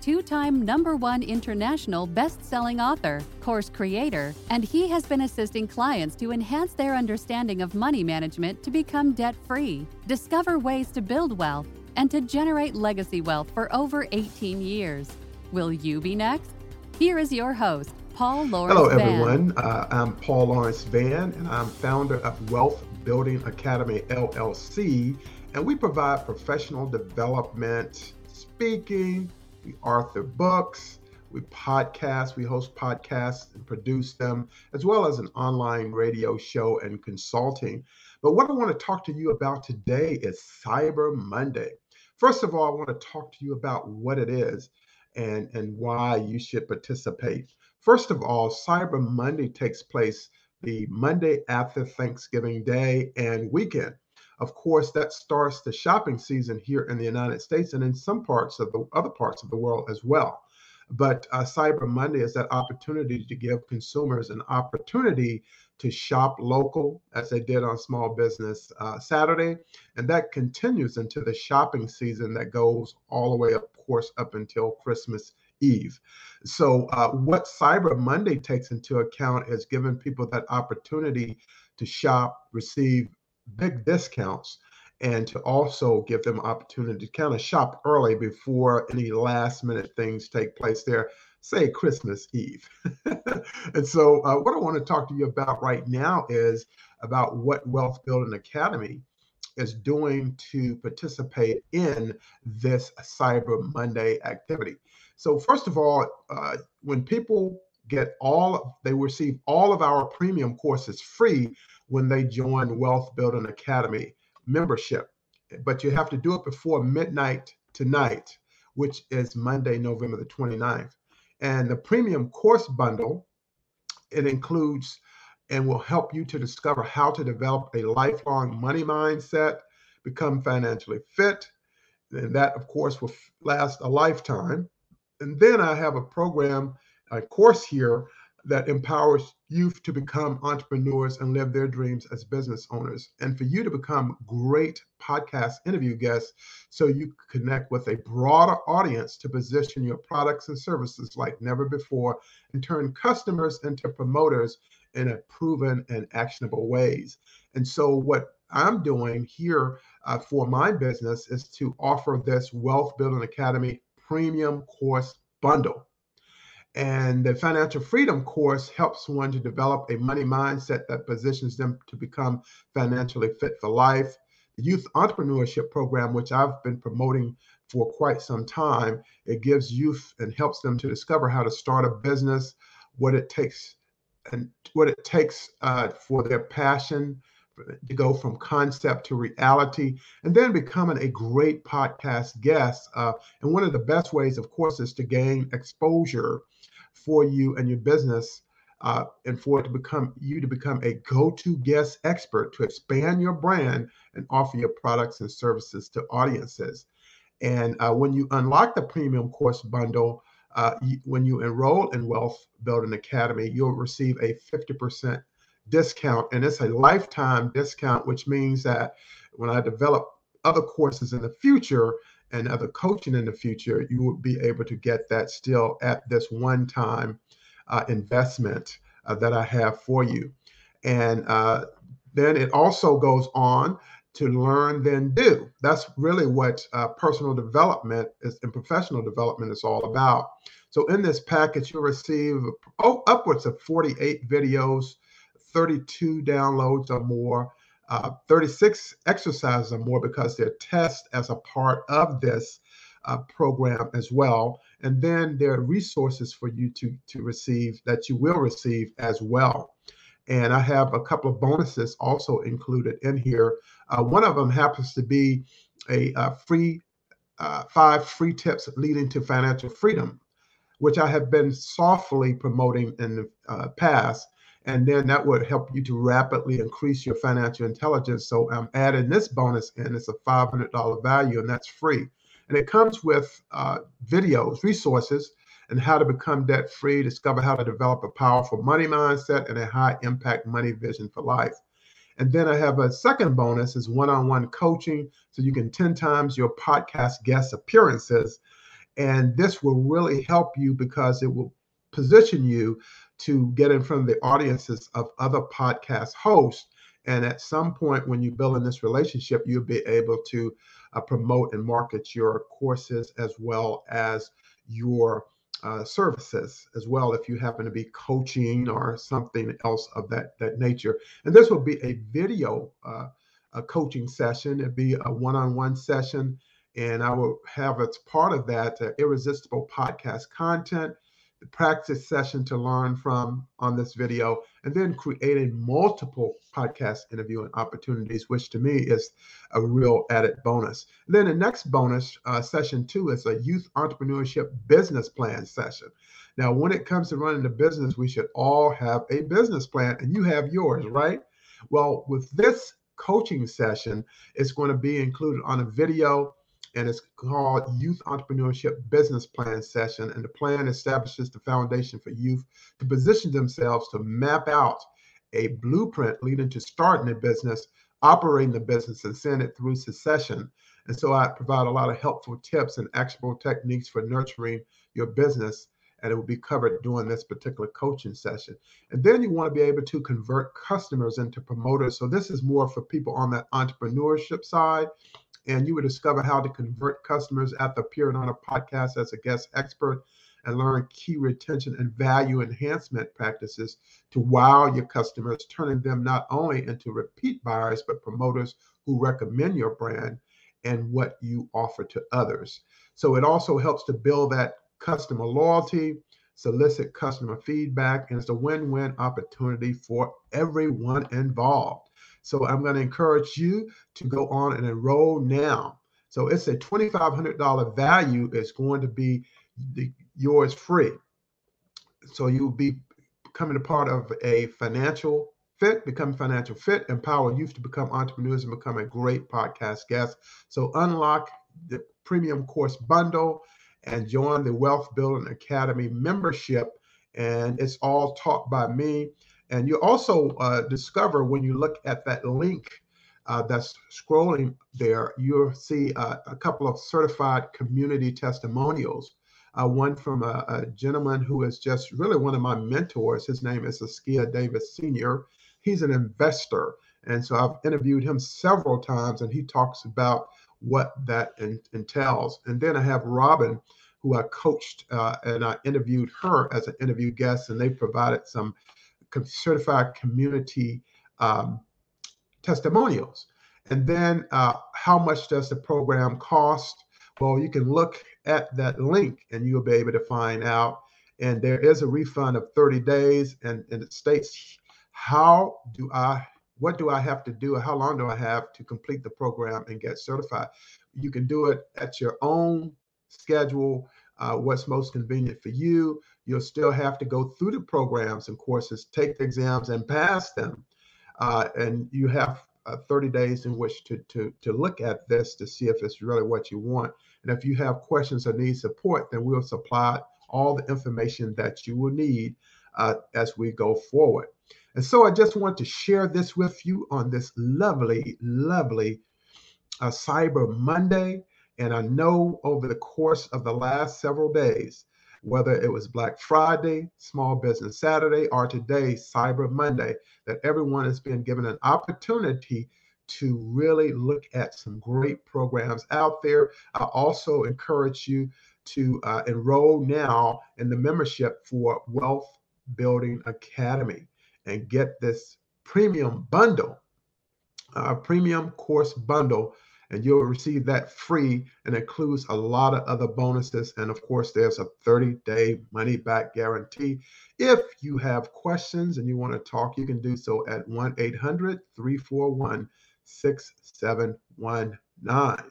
two time number one international best selling author, course creator, and he has been assisting clients to enhance their understanding of money management to become debt free, discover ways to build wealth, and to generate legacy wealth for over 18 years. Will you be next? Here is your host, Paul Lawrence Hello, everyone. Uh, I'm Paul Lawrence Vann, and I'm founder of Wealth Building Academy LLC. And we provide professional development, speaking, we author books, we podcast, we host podcasts and produce them, as well as an online radio show and consulting. But what I want to talk to you about today is Cyber Monday. First of all, I want to talk to you about what it is and, and why you should participate. First of all, Cyber Monday takes place the Monday after Thanksgiving Day and weekend. Of course, that starts the shopping season here in the United States and in some parts of the other parts of the world as well. But uh, Cyber Monday is that opportunity to give consumers an opportunity to shop local, as they did on Small Business uh, Saturday. And that continues into the shopping season that goes all the way, of course, up until Christmas Eve. So, uh, what Cyber Monday takes into account is giving people that opportunity to shop, receive big discounts and to also give them opportunity to kind of shop early before any last minute things take place there say christmas eve. And so uh, what i want to talk to you about right now is about what wealth building academy is doing to participate in this cyber monday activity. So first of all uh, when people get all they receive all of our premium courses free when they join Wealth Building Academy membership. But you have to do it before midnight tonight, which is Monday, November the 29th. And the premium course bundle, it includes and will help you to discover how to develop a lifelong money mindset, become financially fit. And that, of course, will last a lifetime. And then I have a program, a course here that empowers youth to become entrepreneurs and live their dreams as business owners, and for you to become great podcast interview guests so you connect with a broader audience to position your products and services like never before and turn customers into promoters in a proven and actionable ways. And so, what I'm doing here uh, for my business is to offer this Wealth Building Academy premium course bundle. And the financial freedom course helps one to develop a money mindset that positions them to become financially fit for life. The youth entrepreneurship program, which I've been promoting for quite some time, it gives youth and helps them to discover how to start a business, what it takes, and what it takes uh, for their passion to go from concept to reality, and then becoming a great podcast guest. Uh, and one of the best ways, of course, is to gain exposure for you and your business uh, and for it to become you to become a go-to guest expert to expand your brand and offer your products and services to audiences and uh, when you unlock the premium course bundle uh, you, when you enroll in wealth building academy you'll receive a 50% discount and it's a lifetime discount which means that when i develop other courses in the future and other coaching in the future, you will be able to get that still at this one time uh, investment uh, that I have for you. And uh, then it also goes on to learn, then do. That's really what uh, personal development is, and professional development is all about. So in this package, you'll receive oh, upwards of 48 videos, 32 downloads or more uh, 36 exercises or more because they're tests as a part of this uh, program as well. And then there are resources for you to, to receive that you will receive as well. And I have a couple of bonuses also included in here. Uh, one of them happens to be a, a free uh, five free tips leading to financial freedom, which I have been softly promoting in the uh, past And then that would help you to rapidly increase your financial intelligence. So I'm adding this bonus in. It's a $500 value, and that's free. And it comes with uh, videos, resources, and how to become debt free, discover how to develop a powerful money mindset and a high impact money vision for life. And then I have a second bonus is one-on-one coaching. So you can 10 times your podcast guest appearances. And this will really help you because it will position you to get in front of the audiences of other podcast hosts. And at some point, when you build in this relationship, you'll be able to uh, promote and market your courses as well as your uh, services as well if you happen to be coaching or something else of that that nature. And this will be a video uh, a coaching session. It'd be a one-on-one session. And i will have as part of that uh, irresistible podcast content practice session to learn from on this video, and then creating multiple podcast interviewing opportunities, which to me is a real added bonus. And then the next bonus, uh, session two, is a youth entrepreneurship business plan session. Now, when it comes to running a business, we should all have a business plan, and you have yours, right? Well, with this coaching session, it's going to be included on a video and it's called Youth Entrepreneurship Business Plan Session. And the plan establishes the foundation for youth to position themselves to map out a blueprint leading to starting a business, operating the business, and seeing it through succession. And so I provide a lot of helpful tips and actionable techniques for nurturing your business. And it will be covered during this particular coaching session. And then you want to be able to convert customers into promoters. So this is more for people on that entrepreneurship side and you will discover how to convert customers after appearing on a podcast as a guest expert and learn key retention and value enhancement practices to wow your customers, turning them not only into repeat buyers, but promoters who recommend your brand and what you offer to others. So it also helps to build that customer loyalty, solicit customer feedback, and it's a win win opportunity for everyone involved. So I'm going to encourage you to go on and enroll now. So it's a $2,500 value is going to be the, yours free. So you'll be becoming a part of a financial fit, become financial fit, empower youth to become entrepreneurs and become a great podcast guest. So unlock the premium course bundle and join the Wealth Building Academy membership. And it's all taught by me. And you also uh, discover when you look at that link uh, that's scrolling there, you'll see uh, a couple of certified community testimonials. Uh, one from a, a, gentleman who is just really one of my mentors. His name is Askia Davis Sr. He's an investor. And so I've interviewed him several times, and he talks about what that in, entails. And then I have Robin, who I coached, uh, and I interviewed her as an interview guest, and they provided some certified community um, testimonials. And then uh, how much does the program cost? Well, you can look at that link and you'll be able to find out. And there is a refund of 30 days, and, and it states how do I, what do I have to do, how long do I have to complete the program and get certified? You can do it at your own schedule uh, what's most convenient for you. You'll still have to go through the programs and courses, take the exams, and pass them. Uh, and you have uh, 30 days in which to, to, to look at this to see if it's really what you want. And if you have questions or need support, then we'll supply all the information that you will need uh, as we go forward. And so I just want to share this with you on this lovely, lovely uh, Cyber Monday. And I know over the course of the last several days, whether it was Black Friday, Small Business Saturday, or today, Cyber Monday, that everyone has been given an opportunity to really look at some great programs out there. I also encourage you to uh, enroll now in the membership for Wealth Building Academy and get this premium bundle, uh, premium course bundle and you'll receive that free and includes a lot of other bonuses. And of course, there's a 30 day money back guarantee. If you have questions and you want to talk, you can do so at 1 800 341 6719.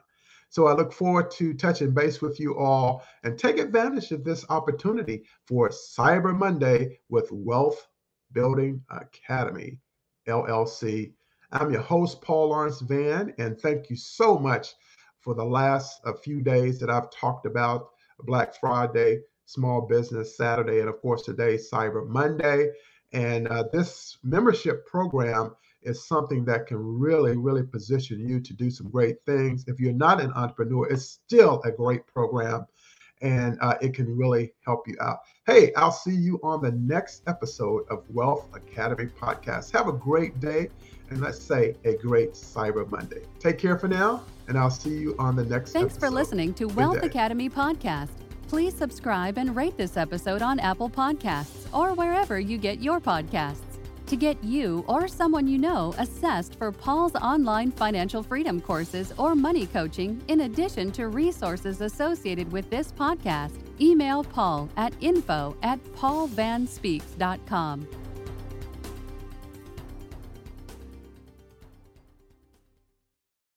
So I look forward to touching base with you all and take advantage of this opportunity for Cyber Monday with Wealth Building Academy, LLC. I'm your host, Paul Lawrence Vann, and thank you so much for the last a few days that I've talked about Black Friday, Small Business Saturday, and of course today, Cyber Monday. And uh, this membership program is something that can really, really position you to do some great things. If you're not an entrepreneur, it's still a great program and uh, it can really help you out. Hey, I'll see you on the next episode of Wealth Academy Podcast. Have a great day and let's say a great Cyber Monday. Take care for now, and I'll see you on the next Thanks for listening to Wealth Academy Podcast. Please subscribe and rate this episode on Apple Podcasts or wherever you get your podcasts. To get you or someone you know assessed for Paul's online financial freedom courses or money coaching, in addition to resources associated with this podcast, email Paul at info at paulvanspeaks.com.